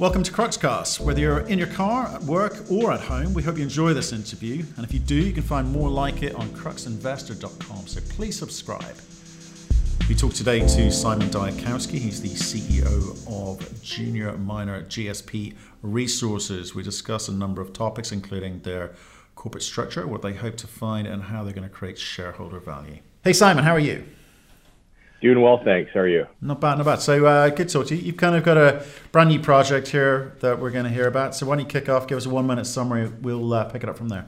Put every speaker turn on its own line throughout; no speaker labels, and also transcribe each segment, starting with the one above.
Welcome to Cruxcast. Whether you're in your car, at work, or at home, we hope you enjoy this interview. And if you do, you can find more like it on cruxinvestor.com. So please subscribe. We talk today to Simon Dyakowski. He's the CEO of Junior Miner GSP Resources. We discuss a number of topics, including their corporate structure, what they hope to find, and how they're going to create shareholder value. Hey, Simon, how are you?
Doing well, thanks. How are you?
Not bad, not bad. So, uh, good talk to you. You've kind of got a brand new project here that we're going to hear about. So, why don't you kick off? Give us a one minute summary. We'll uh, pick it up from there.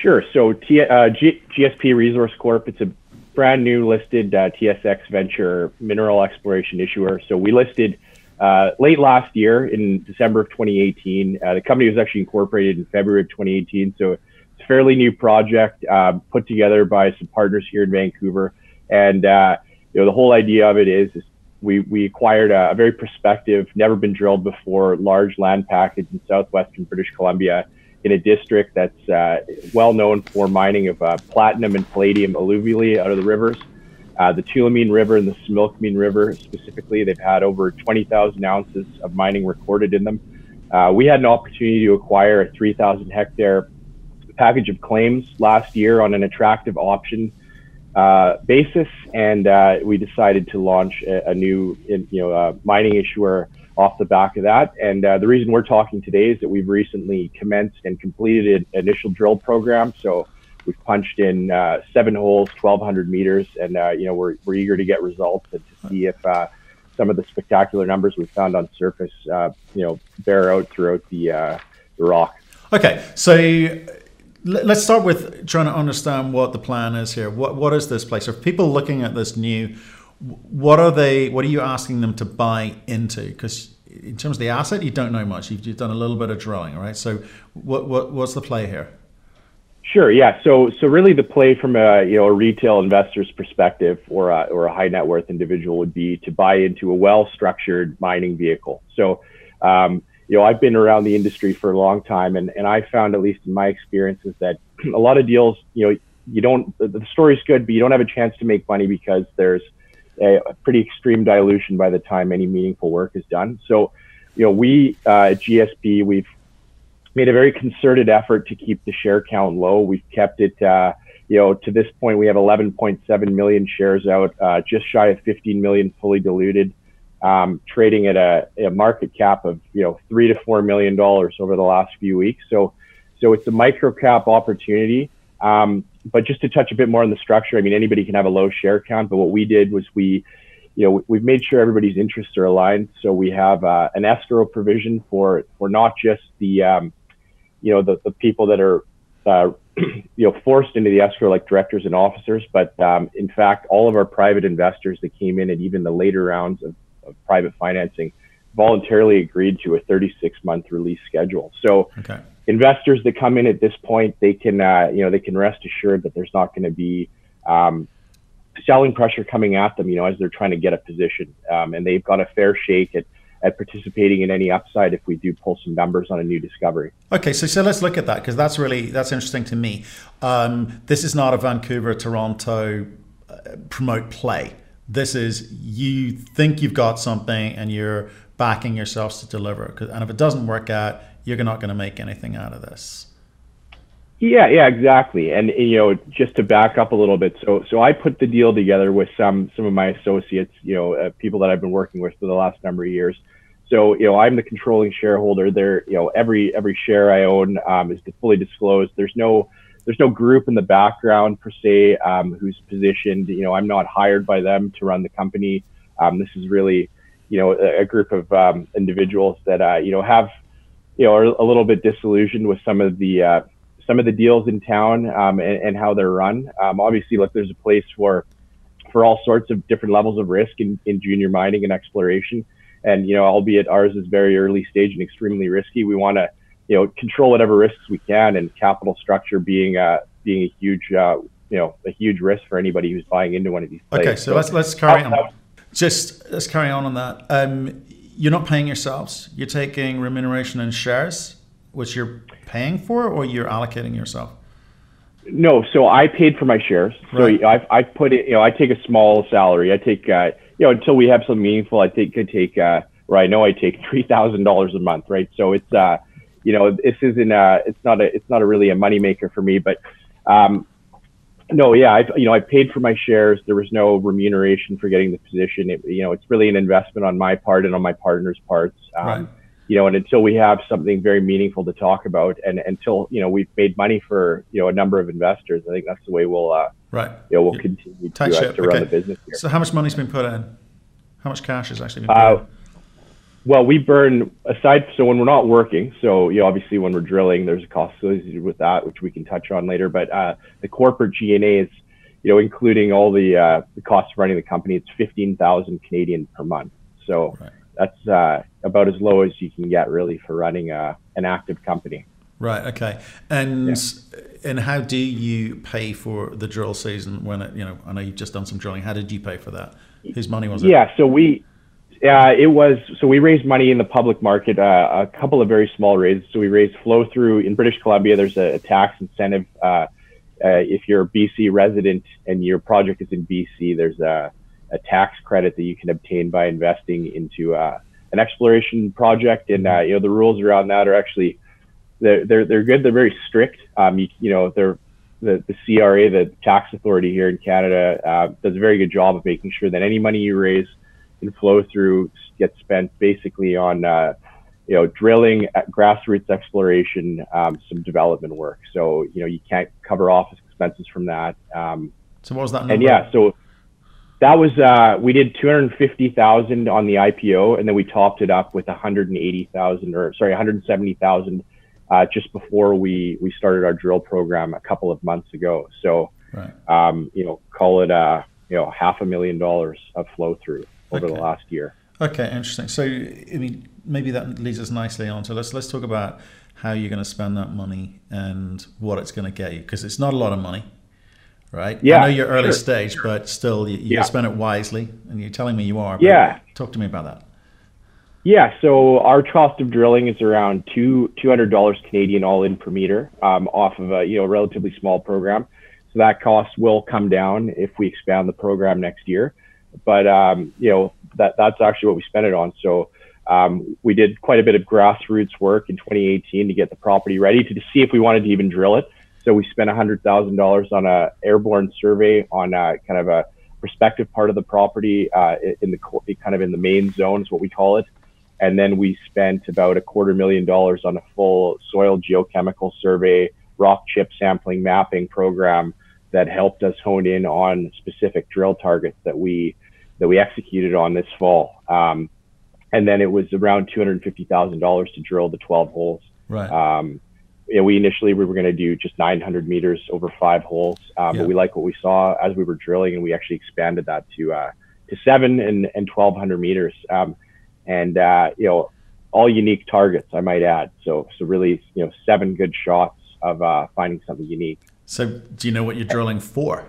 Sure. So, T- uh, G- GSP Resource Corp. It's a brand new listed uh, TSX Venture mineral exploration issuer. So, we listed uh, late last year in December of 2018. Uh, the company was actually incorporated in February of 2018. So, it's a fairly new project put together by some partners here in Vancouver, and you know, the whole idea of it is, is we, we acquired a, a, very prospective, never been drilled before, large land package in southwestern British Columbia in a district that's uh, well known for mining of uh, platinum and palladium alluvially out of the rivers. Uh, the Tulameen River and the Similkameen River specifically, they've had over 20,000 ounces of mining recorded in them. Uh, we had an opportunity to acquire a 3,000 hectare package of claims last year on an attractive option uh, basis, and uh, we decided to launch a, a new, you know, uh, mining issuer off the back of that. And uh, the reason we're talking today is that we've recently commenced and completed an initial drill program. So we've punched in uh, seven holes, 1,200 meters, and uh, you know we're we're eager to get results and to see if some of the spectacular numbers we found on surface, you know, bear out throughout the the rock.
Okay, so Let's start with trying to understand what the plan is here. What what is this place? Are people looking at this new? What are they? What are you asking them to buy into? Because in terms of the asset, you don't know much. You've, you've done a little bit of drilling, right? So, what, what what's the play here?
Sure. Yeah. So so really, the play from a you know a retail investor's perspective or a, or a high net worth individual would be to buy into a well structured mining vehicle. So um, you know, I've been around the industry for a long time, and, and I found, at least in my experiences, that a lot of deals, you know, you don't, the, story's good, but you don't have a chance to make money because there's a, a, pretty extreme dilution by the time any meaningful work is done. So, you know, we uh, at GSP, we've made a very concerted effort to keep the share count low. We've kept it, uh, you know, to this point, we have 11.7 million shares out, uh, just shy of 15 million fully diluted um, trading at a, a, market cap of you know three to four million dollars over the last few weeks. So, so it's a micro cap opportunity. Um, but just to touch a bit more on the structure, I mean anybody can have a low share count, but what we did was we, you know, we've made sure everybody's interests are aligned. So we have uh, an escrow provision for for not just the, um, you know, the, the people that are uh, you know, forced into the escrow like directors and officers, but um, in fact, all of our private investors that came in at even the later rounds of of private financing voluntarily agreed to a 36 month release schedule. So okay. investors that come in at this point, they can, uh, you know, they can rest assured that there's not going to be um, selling pressure coming at them, you know, as they're trying to get a position. Um, and they've got a fair shake at, at participating in any upside if we do pull some numbers on a new discovery.
Okay, so so let's look at that because that's really that's interesting to me. Um, this is not a Vancouver Toronto uh, promote play. This is you think you've got something and you're backing yourselves to deliver. And if it doesn't work out, you're not going to make anything out of this.
Yeah, yeah, exactly. And you know, just to back up a little bit, so so I put the deal together with some some of my associates, you know, uh, people that I've been working with for the last number of years. So you know, I'm the controlling shareholder. There, you know, every every share I own um, is fully disclosed. There's no there's no group in the background per se um, who's positioned. You know, I'm not hired by them to run the company. Um, this is really, you know, a, a group of um, individuals that uh, you know have, you know, are a little bit disillusioned with some of the uh, some of the deals in town um, and, and, how they're run. Um, obviously, look, there's a place for for all sorts of different levels of risk in, in junior mining and exploration. And you know, albeit ours is very early stage and extremely risky, we want to you know, control whatever risks we can, and capital structure being uh, being a huge, uh, you know, a huge risk for anybody who's buying into one of these.
Plays. Okay, so, so let's let's carry on. Just let's carry on on that. Um, you're not paying yourselves. You're taking remuneration in shares, which you're paying for, or you're allocating yourself.
No, so I paid for my shares. Right. So I've, I put it. You know, I take a small salary. I take uh, you know until we have something meaningful. I take could take. Uh, where I know I take three thousand dollars a month, right? So it's uh, you know, this isn't a, it's not a, it's not a really a moneymaker for me, but um, no, yeah, I you know I paid for my shares. There was no remuneration for getting the position. It, you know, it's really an investment on my part and on my partner's parts. Um, right. You know, and until we have something very meaningful to talk about, and until you know we've made money for you know a number of investors, I think that's the way we'll uh,
right.
You know, we'll continue to, uh, to run the business. Here.
So, how much money's been put in? How much cash has actually been put uh, in?
Well, we burn aside. So when we're not working, so you know, obviously when we're drilling, there's a cost associated with that, which we can touch on later. But uh, the corporate G&A is, you know, including all the uh, the costs of running the company, it's fifteen thousand Canadian per month. So right. that's uh, about as low as you can get really for running a, uh, an active company.
Right. Okay. And yeah. and how do you pay for the drill season when it? You know, I know you've just done some drilling. How did you pay for that? Whose money was it?
Yeah. So we uh, it was so we raised money in the public market, uh, a couple of very small raises. So we raised flow through in British Columbia. There's a, a tax incentive uh, uh if you're a BC resident and your project is in BC. There's a, a tax credit that you can obtain by investing into uh, an exploration project, and uh, you know the rules around that are actually they're they're, they're good. They're very strict. Um, you, you know they're the, the CRA, the tax authority here in Canada, does a very good job of making sure that any money you raise and flow through gets spent basically on uh, you know drilling, grassroots exploration, um, some development work. So you know you can't cover office expenses from that. Um,
so what was that? Number?
And yeah, so that was uh, we did 250,000 on the IPO, and then we topped it up with 180,000 or sorry 170,000 uh, just before we we started our drill program a couple of months ago. So right. um, you know call it a uh, you know half a million dollars of flow through over okay. the last year.
Okay, interesting. So, I mean, maybe that leads us nicely on. So let's let's talk about how you're going to spend that money and what it's going to get you, because it's not a lot of money, right?
Yeah.
I know you're early sure. stage, but still, you, you yeah. spend it wisely, and you're telling me you are. yeah. Talk to me about that.
Yeah, so our cost of drilling is around two two hundred dollars Canadian all in per meter, um, off of a you know relatively small program. So that cost will come down if we expand the program next year but um, you know that that's actually what we spent it on. So um, we did quite a bit of grassroots work in 2018 to get the property ready to, to see if we wanted to even drill it. So we spent $100,000 on a airborne survey on a, kind of a prospective part of the property uh, in the kind of in the main zone is what we call it. And then we spent about a quarter million dollars on a full soil geochemical survey, rock chip sampling mapping program that helped us hone in on specific drill targets that we that we executed on this fall. Um, and then it was around two hundred fifty thousand dollars to drill the twelve holes.
Right.
Um, you know, we initially we were going to do just 900 meters over five holes, um, yeah. but we like what we saw as we were drilling, and we actually expanded that to uh, to seven and and 1200 meters. Um, and uh, you know, all unique targets, I might add. So so really, you know, seven good shots of uh, finding something unique.
So, do you know what you're drilling for?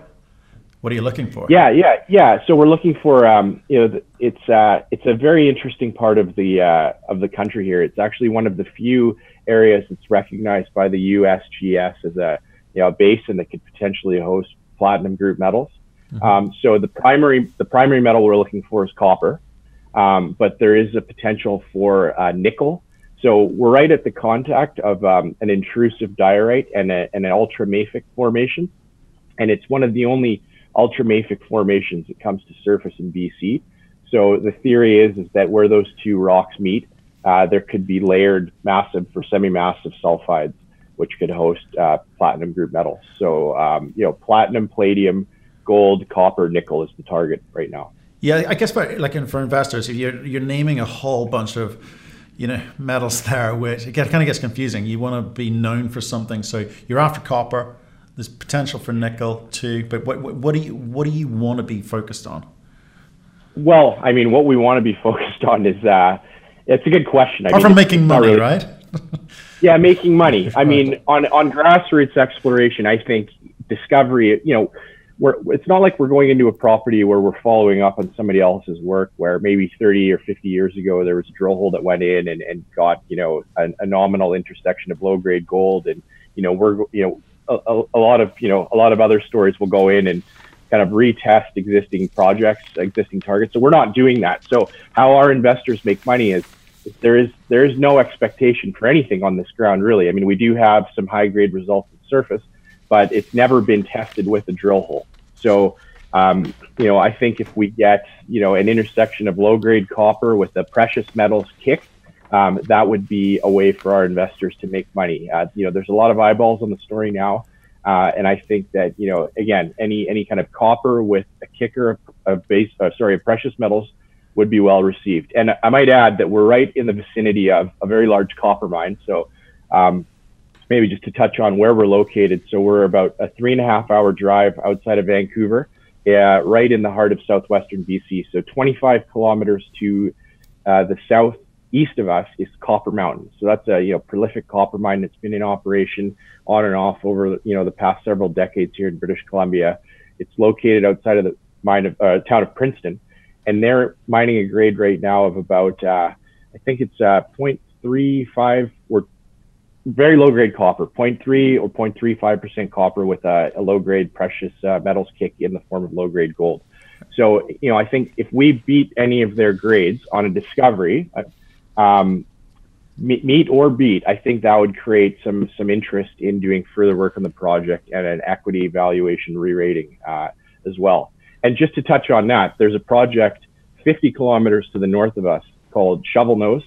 What are you looking for?
Yeah, yeah, yeah. So we're looking for, um, you know, it's uh, it's a very interesting part of the uh, of the country here. It's actually one of the few areas that's recognized by the USGS as a you know a basin that could potentially host platinum group metals. Mm-hmm. Um, so the primary the primary metal we're looking for is copper, um, but there is a potential for uh, nickel so we're right at the contact of um, an intrusive diorite and, a, and an ultramafic formation. And it's one of the only ultramafic formations that comes to surface in BC. So the theory is, is that where those two rocks meet, uh, there could be layered massive or semi-massive sulfides, which could host uh, platinum group metals. So, um, you know, platinum, palladium, gold, copper, nickel is the target right now.
Yeah, I guess like for investors, if you're, you're naming a whole bunch of you know metals there, which it kind of gets confusing. You want to be known for something, so you're after copper. There's potential for nickel too, but what, what do you what do you want to be focused on?
Well, I mean, what we want to be focused on is uh, it's a good question.
Apart mean, from making money, really, right?
yeah, making money. I mean, on on grassroots exploration, I think discovery. You know, we're, it's not like we're going into a property where we're following up on somebody else's work where maybe 30 or 50 years ago there was a drill hole that went in and, and got you know a, a nominal intersection of low grade gold and you know we're you know a, a, lot of you know a lot of other stories will go in and kind of retest existing projects, existing targets. So we're not doing that. So how our investors make money is, there is there is no expectation for anything on this ground really. I mean, we do have some high grade results at surface, but it's never been tested with a drill hole. So um, you know, I think if we get you know an intersection of low grade copper with a precious metals kick, um, that would be a way for our investors to make money. Uh, you know, there's a lot of eyeballs on the story now. Uh, and I think that you know, again, any any kind of copper with a kicker of, base, uh, sorry, of precious metals would be well received. And I might add that we're right in the vicinity of a very large copper mine. So um, maybe just to touch on where we're located. So we're about a three and a half hour drive outside of Vancouver, uh, right in the heart of southwestern BC. So 25 kilometers to uh, the south east of us is Copper Mountain. So that's a you know prolific copper mine that's been in operation on and off over you know the past several decades here in British Columbia. It's located outside of the mine of uh, town of Princeton, and they're mining a grade right now of about uh, I think it's uh, 0.35 or very low grade copper, 0.3 or 0.35 percent copper with a, a low grade precious uh, metals kick in the form of low grade gold. So you know I think if we beat any of their grades on a discovery, uh, um, meet or beat, I think that would create some some interest in doing further work on the project and an equity valuation re-rating uh, as well. And just to touch on that, there's a project 50 kilometers to the north of us called Shovelnose.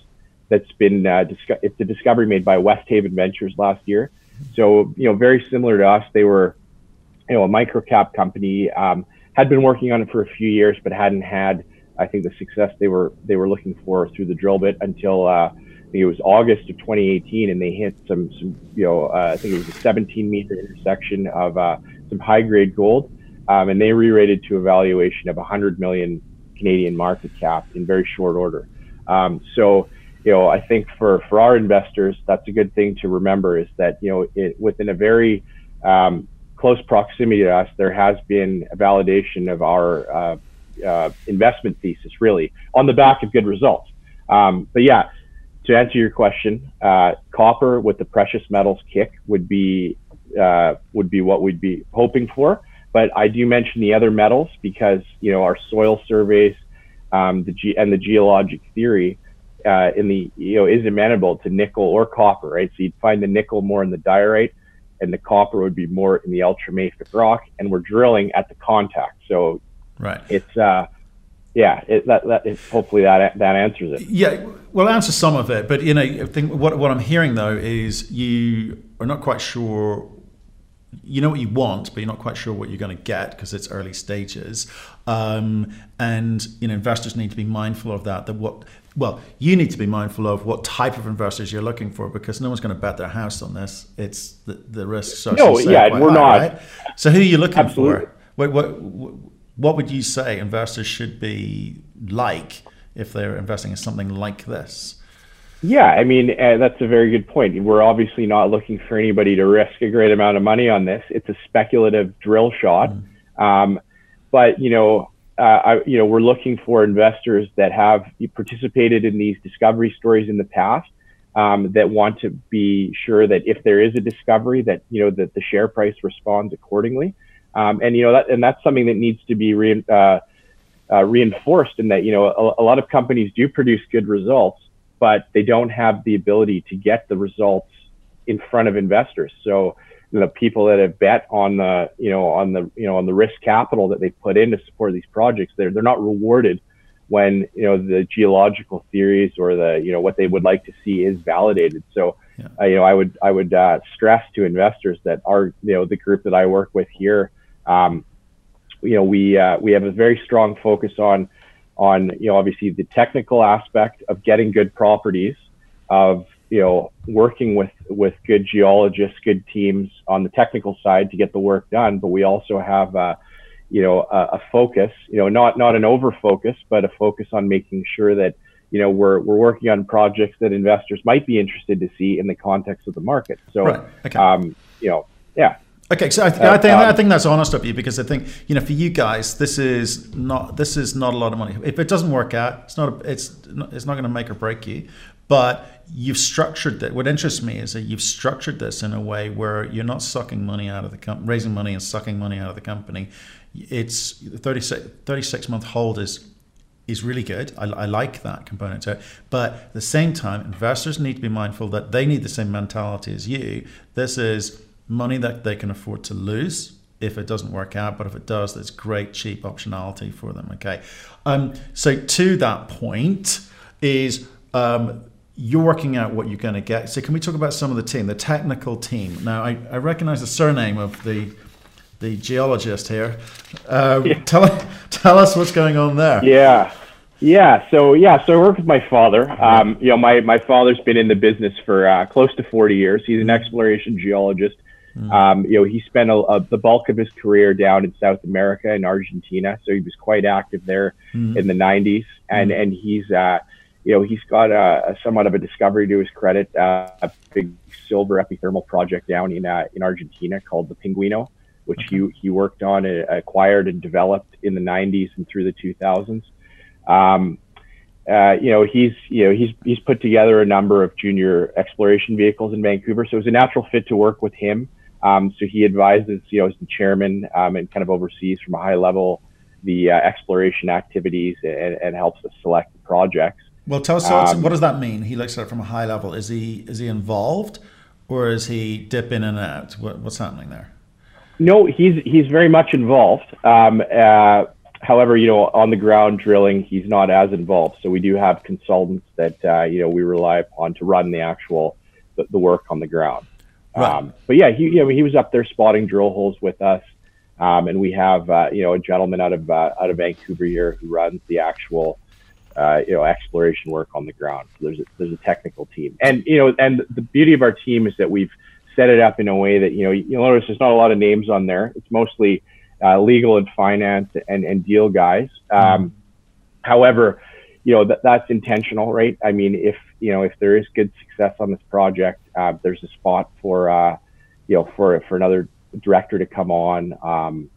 That's been uh, it's a discovery made by Westhaven Ventures last year. So you know, very similar to us, they were you know a micro cap company. Um, had been working on it for a few years, but hadn't had I think the success they were they were looking for through the drill bit until uh, I think it was August of 2018, and they hit some some you know uh, I think it was a 17 meter intersection of uh, some high grade gold, um, and they re-rated to a valuation of 100 million Canadian market cap in very short order. Um, so you know I think for for our investors that's a good thing to remember is that you know it, within a very um, close proximity to us, there has been a validation of our uh, investment thesis, really, on the back of good results. Um, but yeah, to answer your question, uh, copper with the precious metals kick would be uh, would be what we'd be hoping for. But I do mention the other metals because you know our soil surveys, um, the ge- and the geologic theory uh, in the you know is amenable to nickel or copper, right? So you'd find the nickel more in the diorite, and the copper would be more in the ultramafic rock. And we're drilling at the contact, so
Right.
It's uh, yeah. It, that that it, hopefully that that answers it.
Yeah. Well, answer some of it, but you know, I think what what I'm hearing though is you are not quite sure. You know what you want, but you're not quite sure what you're going to get because it's early stages, um, and you know investors need to be mindful of that. That what well, you need to be mindful of what type of investors you're looking for because no one's going to bet their house on this. It's the, the risks.
No, yeah, we're high, not.
Right? So who are you looking Absolutely. for? What, what, what would you say investors should be like if they're investing in something like this?
Yeah, I mean, uh, that's a very good point. We're obviously not looking for anybody to risk a great amount of money on this. It's a speculative drill shot. Mm. Um, but, you know, uh, I, you know, we're looking for investors that have participated in these discovery stories in the past um, that want to be sure that if there is a discovery that, you know, that the share price responds accordingly. Um, and you know that and that's something that needs to be re, uh, uh, reinforced in that you know a, a, lot of companies do produce good results, but they don't have the ability to get the results in front of investors. So the people that have bet on the you know on the you know on the risk capital that they put in to support these projects, they're they're not rewarded when you know the geological theories or the you know what they would like to see is validated. So yeah. uh, you know I would I would uh, stress to investors that our you know the group that I work with here um, you know, we uh, we have a very strong focus on on you know obviously the technical aspect of getting good properties, of you know working with with good geologists, good teams on the technical side to get the work done. But we also have uh, you know a, a focus, you know not not an over focus, but a focus on making sure that you know we're we're working on projects that investors might be interested to see in the context of the market. So right. okay. um, you know yeah
Okay, so I, th- uh, I think um, I think that's honest of you because I think you know for you guys this is not this is not a lot of money. If it doesn't work out, it's not a, it's it's not going to make or break you. But you've structured that. What interests me is that you've structured this in a way where you're not sucking money out of the company, raising money and sucking money out of the company. it's 36, 36 month hold is is really good. I, I, like that component to it. But at the same time, investors need to be mindful that they need the same mentality as you. This is money that they can afford to lose if it doesn't work out, but if it does, there's great cheap optionality for them. Okay. Um, so to that point is um, you're working out what you're going to get. So can we talk about some of the team, the technical team? Now I, I recognize the surname of the the geologist here. Uh, yeah. Tell tell us what's going on there.
Yeah, yeah. So yeah, so I work with my father. Um, you know, my my father's been in the business for uh, close to 40 years. He's an exploration geologist. Mm. Um, you know, he spent a, a, the bulk of his career down in South America in Argentina, so he was quite active there mm. in the 90s. And mm. and he's uh, you know he's got a, a, somewhat of a discovery to his credit, uh, a big silver epithermal project down in uh, in Argentina called the Pinguino which okay. he, he worked on, acquired and developed in the 90s and through the 2000s. Um, uh, you know, he's you know he's he's put together a number of junior exploration vehicles in Vancouver, so it was a natural fit to work with him. Um, so he advises, you know, as the chairman um, and kind of oversees from a high level the uh, exploration activities and, and, helps us select the projects.
Well, tell us um, what does that mean? He looks at it from a high level. Is he is he involved, or is he dip in and out? What, what's happening there?
No, he's he's very much involved. Um, uh, however, you know, on the ground drilling, he's not as involved. So we do have consultants that uh, you know we rely upon to run the actual the, the work on the ground. Right. Um, but yeah, he he was up there spotting drill holes with us, um, and we have uh, you know a gentleman out of uh, out of Vancouver here who runs the actual uh, you know exploration work on the ground. So there's a, there's a technical team, and you know, and the beauty of our team is that we've set it up in a way that you know you'll notice there's not a lot of names on there. It's mostly uh, legal and finance and, and deal guys. Um, however, you know that, that's intentional, right? I mean, if you know if there is good success on this project, uh, there's a spot for uh, you know for for another director to come on. Um,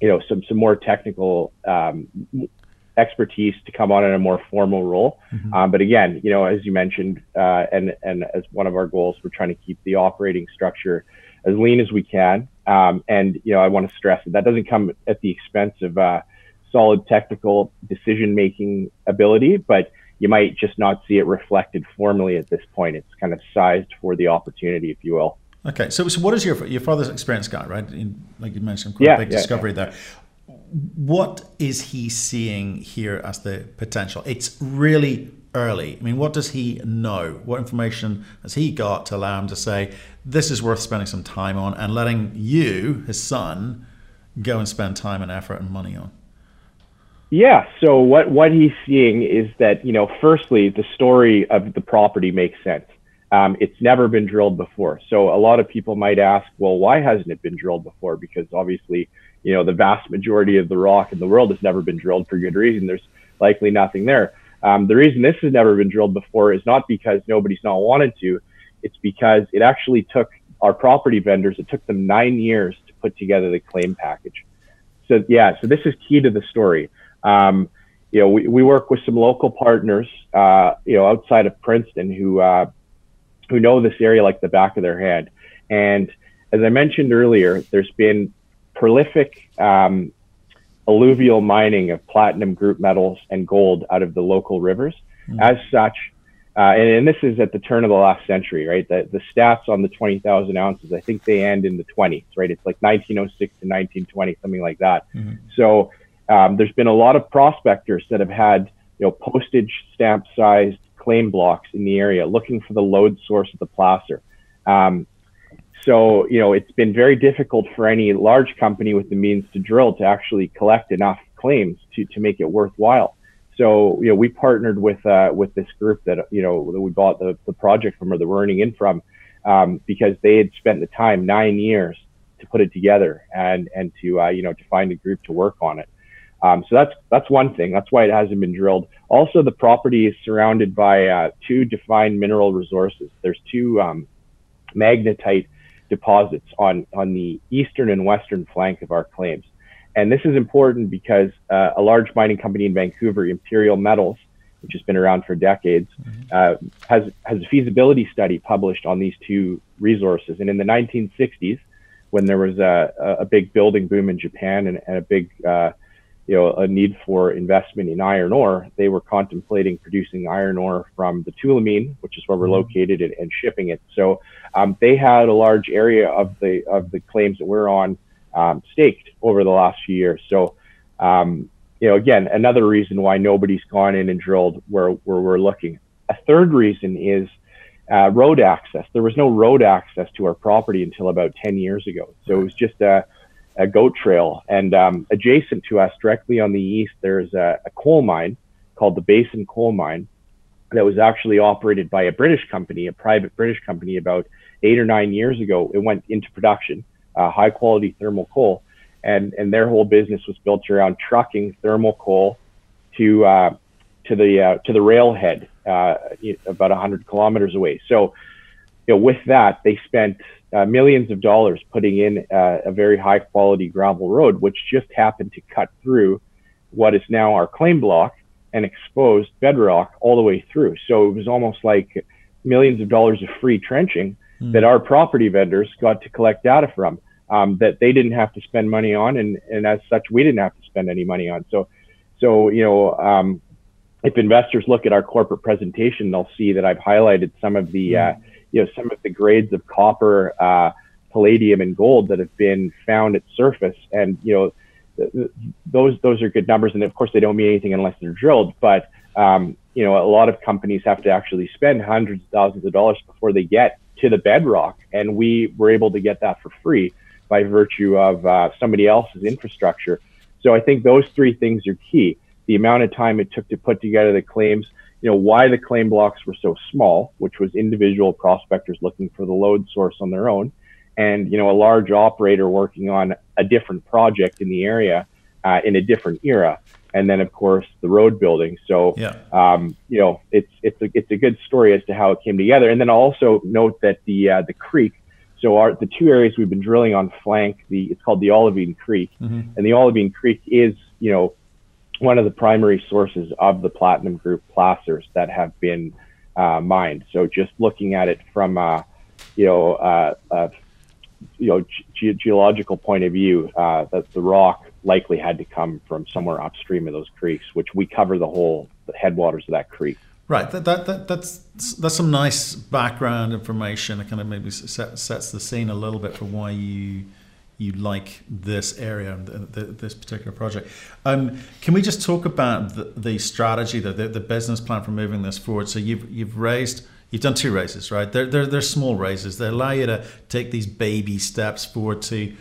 you know, some some more technical um, expertise to come on in a more formal role. Mm-hmm. Um, but again, you know, as you mentioned, uh, and and as one of our goals, we're trying to keep the operating structure as lean as we can. Um, and you know, I want to stress that that doesn't come at the expense of uh, solid technical decision making ability, but you might just not see it reflected formally at this point. It's kind of sized for the opportunity, if you will.
Okay, so so what is your your father's experience guy, right? In, like you mentioned, quite yeah, a big yeah, discovery yeah. there what is he seeing here as the potential? It's really early. I mean, what does he know? What information has he got to allow him to say, this is worth spending some time on and letting you, his son, go and spend time and effort and money on?
Yeah. So what, what he's seeing is that, you know, firstly, the story of the property makes sense. Um, it's never been drilled before. So a lot of people might ask, well, why hasn't it been drilled before? Because obviously you know, the vast majority of the rock in the world has never been drilled for good reason. There's likely nothing there. Um, the reason this has never been drilled before is not because nobody's not wanted to. It's because it actually took our property vendors, it took them nine years to put together the claim package. So yeah, so this is key to the story. Um, you know, we, we work with some local partners, uh, you know, outside of Princeton who, uh, who know this area like the back of their hand. And as I mentioned earlier, there's been prolific um, alluvial mining of platinum group metals and gold out of the local rivers. Mm. As such, uh, and, and, this is at the turn of the last century, right? The, the stats on the 20,000 ounces, I think they end in the 20s, right? It's like 1906 to 1920, something like that. Mm-hmm. So um, there's been a lot of prospectors that have had, you know, postage stamp sized claim blocks in the area looking for the lode source of the placer. Um, so, you know, it's been very difficult for any large company with the means to drill to actually collect enough claims to, to make it worthwhile. So, you know, we partnered with uh, with this group that you know that we bought the, the project from or we're earning in from um, because they had spent the time nine years to put it together and and to uh, you know to find a group to work on it. Um, so that's that's one thing. That's why it hasn't been drilled. Also, the property is surrounded by uh, two defined mineral resources. There's two um, magnetite deposits on, on the eastern and western flank of our claims. And this is important because uh, a large mining company in Vancouver, Imperial Metals, which has been around for decades, mm-hmm. uh, has, has a feasibility study published on these two resources. And in the 1960s, when there was a, a big building boom in Japan and, and a big uh, you know a need for investment in iron ore, they were contemplating producing iron ore from the Tulameen, which is where we're mm-hmm. located, and, and shipping it. So um, they had a large area of the of the claims that we're on um, staked over the last few years. So um, you know, again, another reason why nobody's gone in and drilled where where we're looking. A third reason is uh, road access. There was no road access to our property until about 10 years ago. So it was just a a goat trail. And um, adjacent to us, directly on the east, there's a, a, coal mine called the Basin Coal Mine that was actually operated by a British company, a private British company, about eight or nine years ago. It went into production, uh, high quality thermal coal, and and their whole business was built around trucking thermal coal to uh, to the uh, to the railhead uh, about 100 kilometers away. So, you know, with that, they spent uh, millions of dollars putting in uh, a very high quality gravel road, which just happened to cut through what is now our claim block and exposed bedrock all the way through. So it was almost like millions of dollars of free trenching mm. that our property vendors got to collect data from um, that they didn't have to spend money on, and and as such, we didn't have to spend any money on. So, so you know, um, if investors look at our corporate presentation, they'll see that I've highlighted some of the mm. uh, you know, some of the grades of copper, uh, palladium, and gold that have been found at surface. And, you know, th- those, those are good numbers. And of course, they don't mean anything unless they're drilled. But, um, you know, a lot of companies have to actually spend hundreds of thousands of dollars before they get to the bedrock. And we were able to get that for free by virtue of uh, somebody else's infrastructure. So I think those three things are key. The amount of time it took to put together the claims, you know, why the claim blocks were so small, which was individual prospectors looking for the lode source on their own, and you know, a large operator working on a different project in the area uh, in a different era, and then of course the road building. So, yeah. um, you know, it's it's a it's a good story as to how it came together. And then I'll also note that the uh, the creek. So our the two areas we've been drilling on flank the it's called the Olivine Creek, mm-hmm. and the Olivine Creek is you know one of the primary sources of the platinum group placers that have been uh, mined. So just looking at it from a, you know, uh, a, you know, ge- geological point of view, uh, that the rock likely had to come from somewhere upstream of those creeks, which we cover the whole the headwaters of that creek.
Right. That, that, that that's that's some nice background information. It kind of maybe set, sets the scene a little bit for why you you like this area, and this particular project. Um, can we just talk about the, the strategy, the, the, the, business plan for moving this forward? So you've you've raised, you've done two raises, right? They're, they're, they're small raises. They allow you to take these baby steps forward to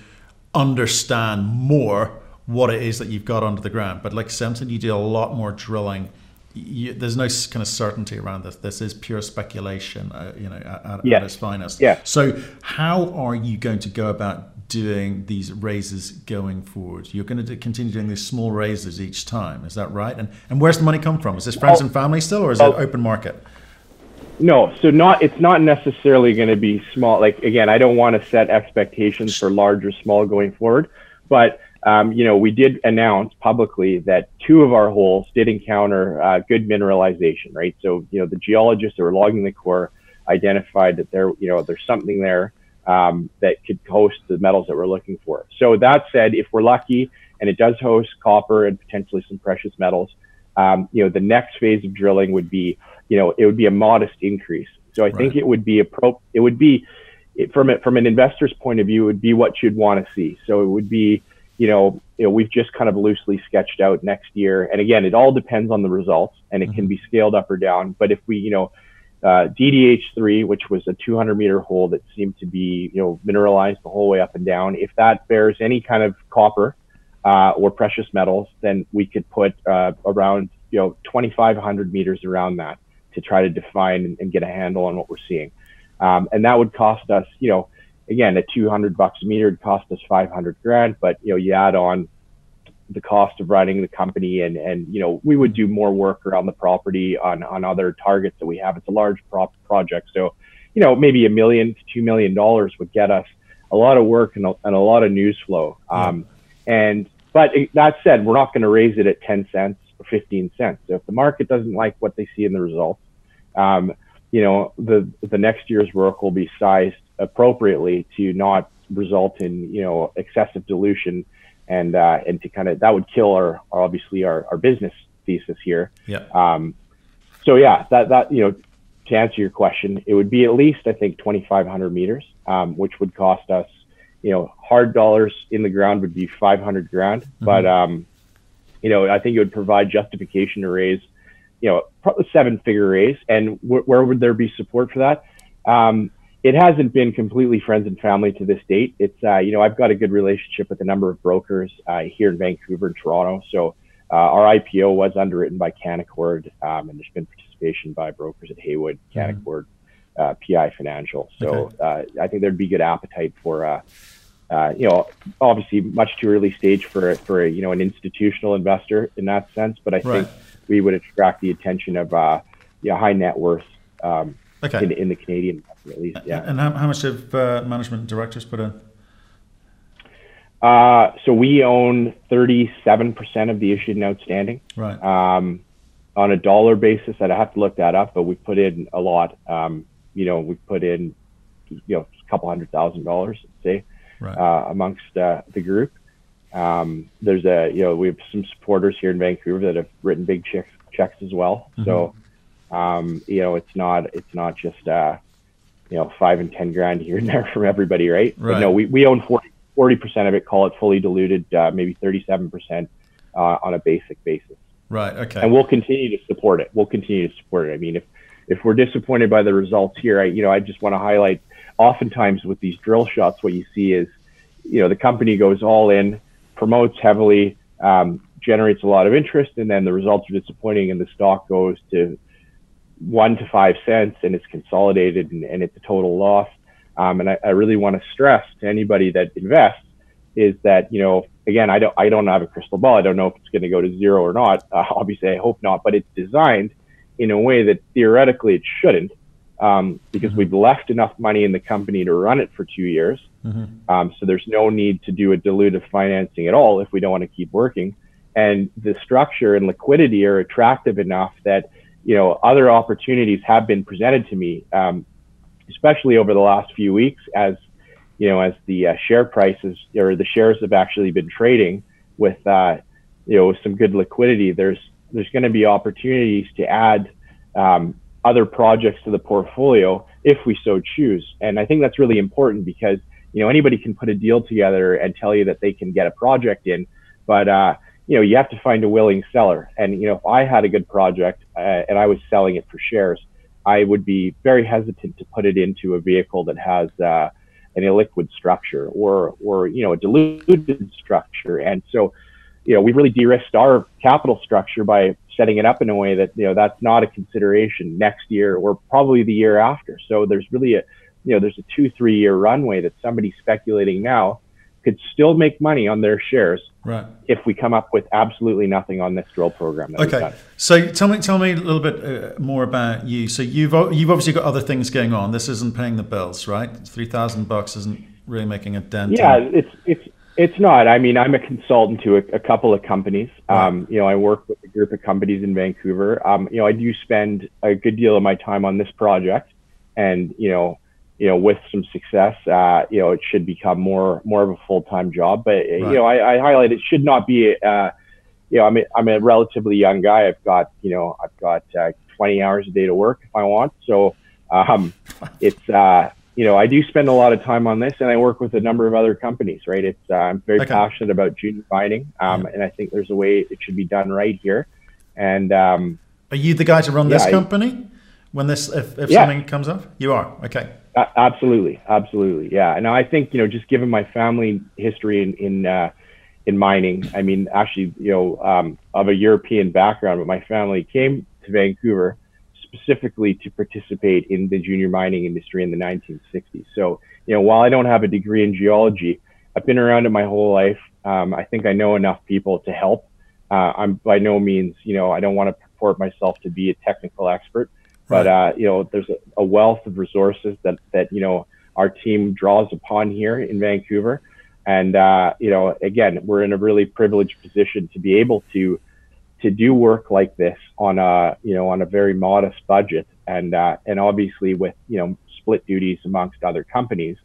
understand more what it is that you've got under the ground. But like Simpson, you do a lot more drilling. You, there's no kind of certainty around this. This is pure speculation, uh, you know, at, at its finest.
Yeah.
So, how are you going to go about doing these raises going forward? You're going to continue doing these small raises each time, is that right? And and where's the money come from? Is this friends oh, and family still, or is oh, it open market?
No, so not it's not necessarily going to be small. Like again, I don't want to set expectations for large or small going forward, but um, you know, we did announce publicly that two of our holes did encounter uh, good mineralization, right? So, you know, the geologists that were logging the core identified that there, you know, there's something there um, that could host the metals that we're looking for. So that said, if we're lucky and it does host copper and potentially some precious metals, um, you know, the next phase of drilling would be, you know, it would be a modest increase. So I right. think it would be a pro, it would be it, from it, from an investor's point of view, it would be what you'd want to see. So it would be, you know, you know, we've just kind of loosely sketched out next year. And again, it all depends on the results and it mm-hmm. can be scaled up or down. But if we, you know, uh, DDH3, which was a 200 meter hole that seemed to be, you know, mineralized the whole way up and down. If that bears any kind of copper uh, or precious metals, then we could put uh, around, you know, 2,500 meters around that to try to define and, and get a handle on what we're seeing. Um, and that would cost us, you know, again, at 200 bucks a meter, it'd cost us 500 grand. But you know, you add on the cost of running the company and and you know we would do more work around the property on on other targets that we have. It's a large prop project so you know maybe a million to two million dollars would get us a lot of work and a, and a lot of news flow. Um, and but that said we're not going to raise it at 10 cents or 15 cents. So if the market doesn't like what they see in the results um, you know the the next year's work will be sized appropriately to not result in you know excessive dilution and uh, and to kind of that would kill our, our obviously our, our business thesis here.
Yeah.
Um, so yeah, that that you know to answer your question, it would be at least I think 2,500 meters, um, which would cost us you know hard dollars in the ground would be 500 grand, mm-hmm. but um, you know I think it would provide justification to raise you know probably seven figure raise, and wh- where would there be support for that? Um, it hasn't been completely friends and family to this date. It's uh, you know I've got a good relationship with a number of brokers uh, here in Vancouver and Toronto. So uh, our IPO was underwritten by Canaccord, um, and there's been participation by brokers at Haywood, mm-hmm. Canaccord, mm-hmm. PI Financial. So okay. Uh, I think there'd be good appetite for. Uh, you know, obviously, much too early stage for for you know an institutional investor in that sense, but I right. think we would attract the attention of uh, you know, high net worth um, okay. in, in the Canadian at least. Yeah.
And how, how much have uh, management directors put in?
Uh, so we own 37% of the issued and outstanding.
Right.
Um, on a dollar basis, I'd have to look that up, but we put in a lot. Um, you know, we put in, you know, a couple hundred thousand dollars, say, right. uh, amongst uh, the group. Um, there's a, you know, we have some supporters here in Vancouver that have written big checks, checks as well. Mm-hmm. So, um, you know, it's not, it's not just, uh, you know, five and 10 grand here and there from everybody, right? right. But no, we, we own 40, percent of it, call it fully diluted, uh, maybe 37% uh, on a basic basis.
Right. Okay.
And we'll continue to support it. We'll continue to support it. I mean, if, if we're disappointed by the results here, I, you know, I just want to highlight oftentimes with these drill shots, what you see is, you know, the company goes all in, promotes heavily, um, generates a lot of interest, and then the results are disappointing, and the stock goes to one to five cents, and it's consolidated, and, and it's a total loss. Um, and I, I really want to stress to anybody that invests is that you know again I don't I don't have a crystal ball. I don't know if it's going to go to zero or not. Uh, obviously, I hope not. But it's designed in a way that theoretically it shouldn't, um, because mm-hmm. we've left enough money in the company to run it for two years. Mm-hmm. Um, so there's no need to do a dilutive financing at all if we don't want to keep working. And the structure and liquidity are attractive enough that you know other opportunities have been presented to me, um, especially over the last few weeks as you know as the uh, share prices or the shares have actually been trading with uh, you know some good liquidity. There's there's going to be opportunities to add um, other projects to the portfolio if we so choose. And I think that's really important because you know anybody can put a deal together and tell you that they can get a project in but uh, you know you have to find a willing seller. And you know if i had a good project uh, and i was selling it for shares i would be very hesitant to put it into a vehicle that has uh, an illiquid structure or or you know a diluted structure. And so you know we really de-risked our capital structure by setting it up in a way that you know that's not a consideration next year or probably the year after. So there's really a you know, there's a two, three year runway that somebody speculating now could still make money on their shares
right.
if we come up with absolutely nothing on this drill program.
okay, so tell me, tell me a little bit uh, more about you. So you've you've obviously got other things going on. This isn't paying the bills, right? Three thousand bucks isn't really making a dent.
Yeah, in... it's it's it's not. I mean, I'm a consultant to a, a couple of companies. Right. Um, you know, I work with a group of companies in Vancouver. Um, you know, I do spend a good deal of my time on this project, and you know, you know, with some success, uh, you know, it should become more more of a full time job. But right. you know, I, I, highlight it should not be. Uh, you know, I'm a, I'm a relatively young guy. I've got you know I've got uh, 20 hours a day to work if I want. So um, it's uh, you know I do spend a lot of time on this, and I work with a number of other companies. Right? It's uh, I'm very okay. passionate about junior mining, um, yeah. and I think there's a way it should be done right here. And um,
are you the guy to run this company when this if, if yeah. something comes up? You are okay
absolutely, absolutely, yeah. And I think you know, just given my family history in in uh, in mining, I mean, actually, you know, um, of a European background, but my family came to Vancouver specifically to participate in the junior mining industry in the 1960s. So, you know, while I don't have a degree in geology, I've been around it my whole life. Um, I think I know enough people to help. Uh, I'm by no means, you know, I don't want to purport myself to be a technical expert. But uh, you know, there's a, a, wealth of resources that that you know our team draws upon here in Vancouver, and uh, you know, again, we're in a really privileged position to be able to to do work like this on a you know on a very modest budget, and uh, and obviously with you know split duties amongst other companies.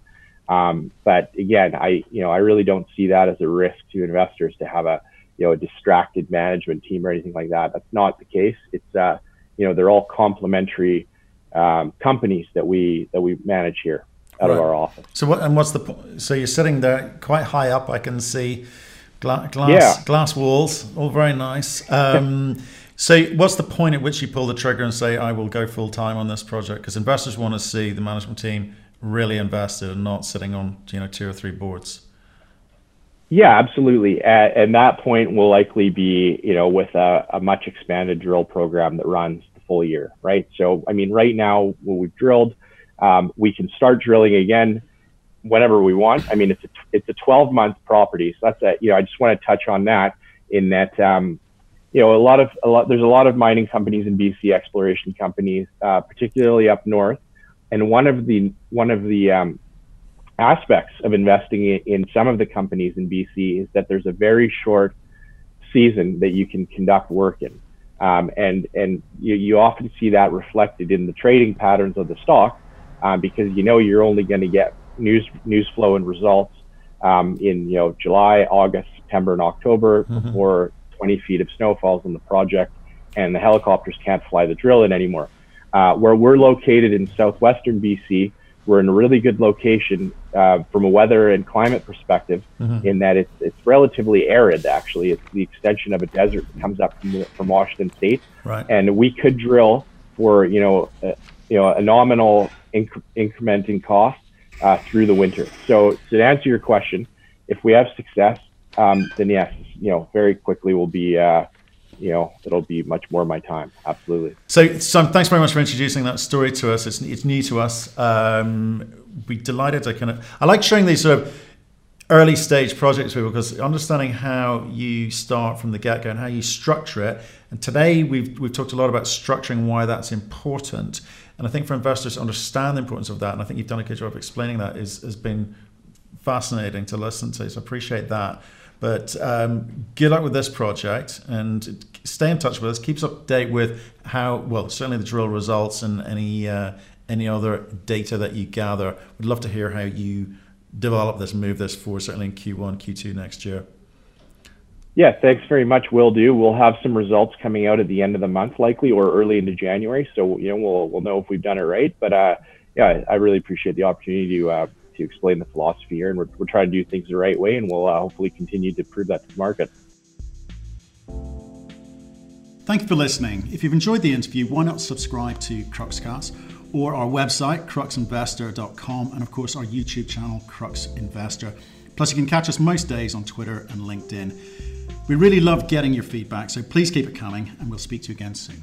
Um, but again, I you know I really don't see that as a risk to investors to have a you know a distracted management team or anything like that. That's not the case. It's uh, you know they're all complementary um, companies that we that we manage here out right. of our office.
So what and what's the so you're sitting there quite high up? I can see gla- glass yeah. glass walls, all very nice. Um, so what's the point at which you pull the trigger and say I will go full time on this project? Because investors want to see the management team really invested and not sitting on you know two or three boards.
Yeah, absolutely. At, at that point, we'll likely be you know with a, a, much expanded drill program that runs full year, right? So I mean, right now when we've drilled, um, we can start drilling again whenever we want. I mean, it's a it's a 12 month property, so that's a you know I just want to touch on that in that. Um, you know, a lot of a lot. There's a lot of mining companies in BC, exploration companies, uh, particularly up north, and one of the one of the um, aspects of investing in, in some of the companies in BC is that there's a very short season that you can conduct work in, um, and and you, you often see that reflected in the trading patterns of the stock um, because you know you're only going to get news news flow and results um, in you know July, August, September, and October mm-hmm. before 20 feet of snow falls on the project, and the helicopters can't fly the drill in anymore. Uh, where we're located in southwestern BC, we're in a really good location uh, from a weather and climate perspective, mm-hmm. in that it's it's relatively arid. Actually, it's the extension of a desert that comes up from, from Washington State,
right.
and we could drill for you know uh, you know a nominal inc- increment in cost uh, through the winter. So to answer your question, if we have success, um, then yes, you know very quickly we'll be uh, you know, it'll be much more of my time. Absolutely.
So, so thanks very much for introducing that story to us. It's, it's new to us. Um, we delighted to kind of. I like showing these sort of early stage projects people because understanding how you start from the get go and how you structure it. And today we've we've talked a lot about structuring why that's important. And I think for investors to understand the importance of that, and I think you've done a good job of explaining that, is has been fascinating to listen to. So appreciate that. But um, good luck with this project and stay in touch with us. Keep us up to date with how, well, certainly the drill results and any, uh, any other data that you gather. We'd love to hear how you develop this, move this forward, certainly in Q1, Q2 next year.
Yeah, thanks very much. Will do. We'll have some results coming out at the end of the month, likely, or early into January. So you know, we'll we'll know if we've done it right. But uh, yeah, I really appreciate the opportunity to uh, to explain the philosophy here, and we're, we're trying to do things the right way, and we'll uh, hopefully continue to prove that to the market.
Thank you for listening. If you've enjoyed the interview, why not subscribe to Cruxcast or our website, cruxinvestor.com, and of course our YouTube channel, Crux Investor. Plus, you can catch us most days on Twitter and LinkedIn. We really love getting your feedback, so please keep it coming, and we'll speak to you again soon.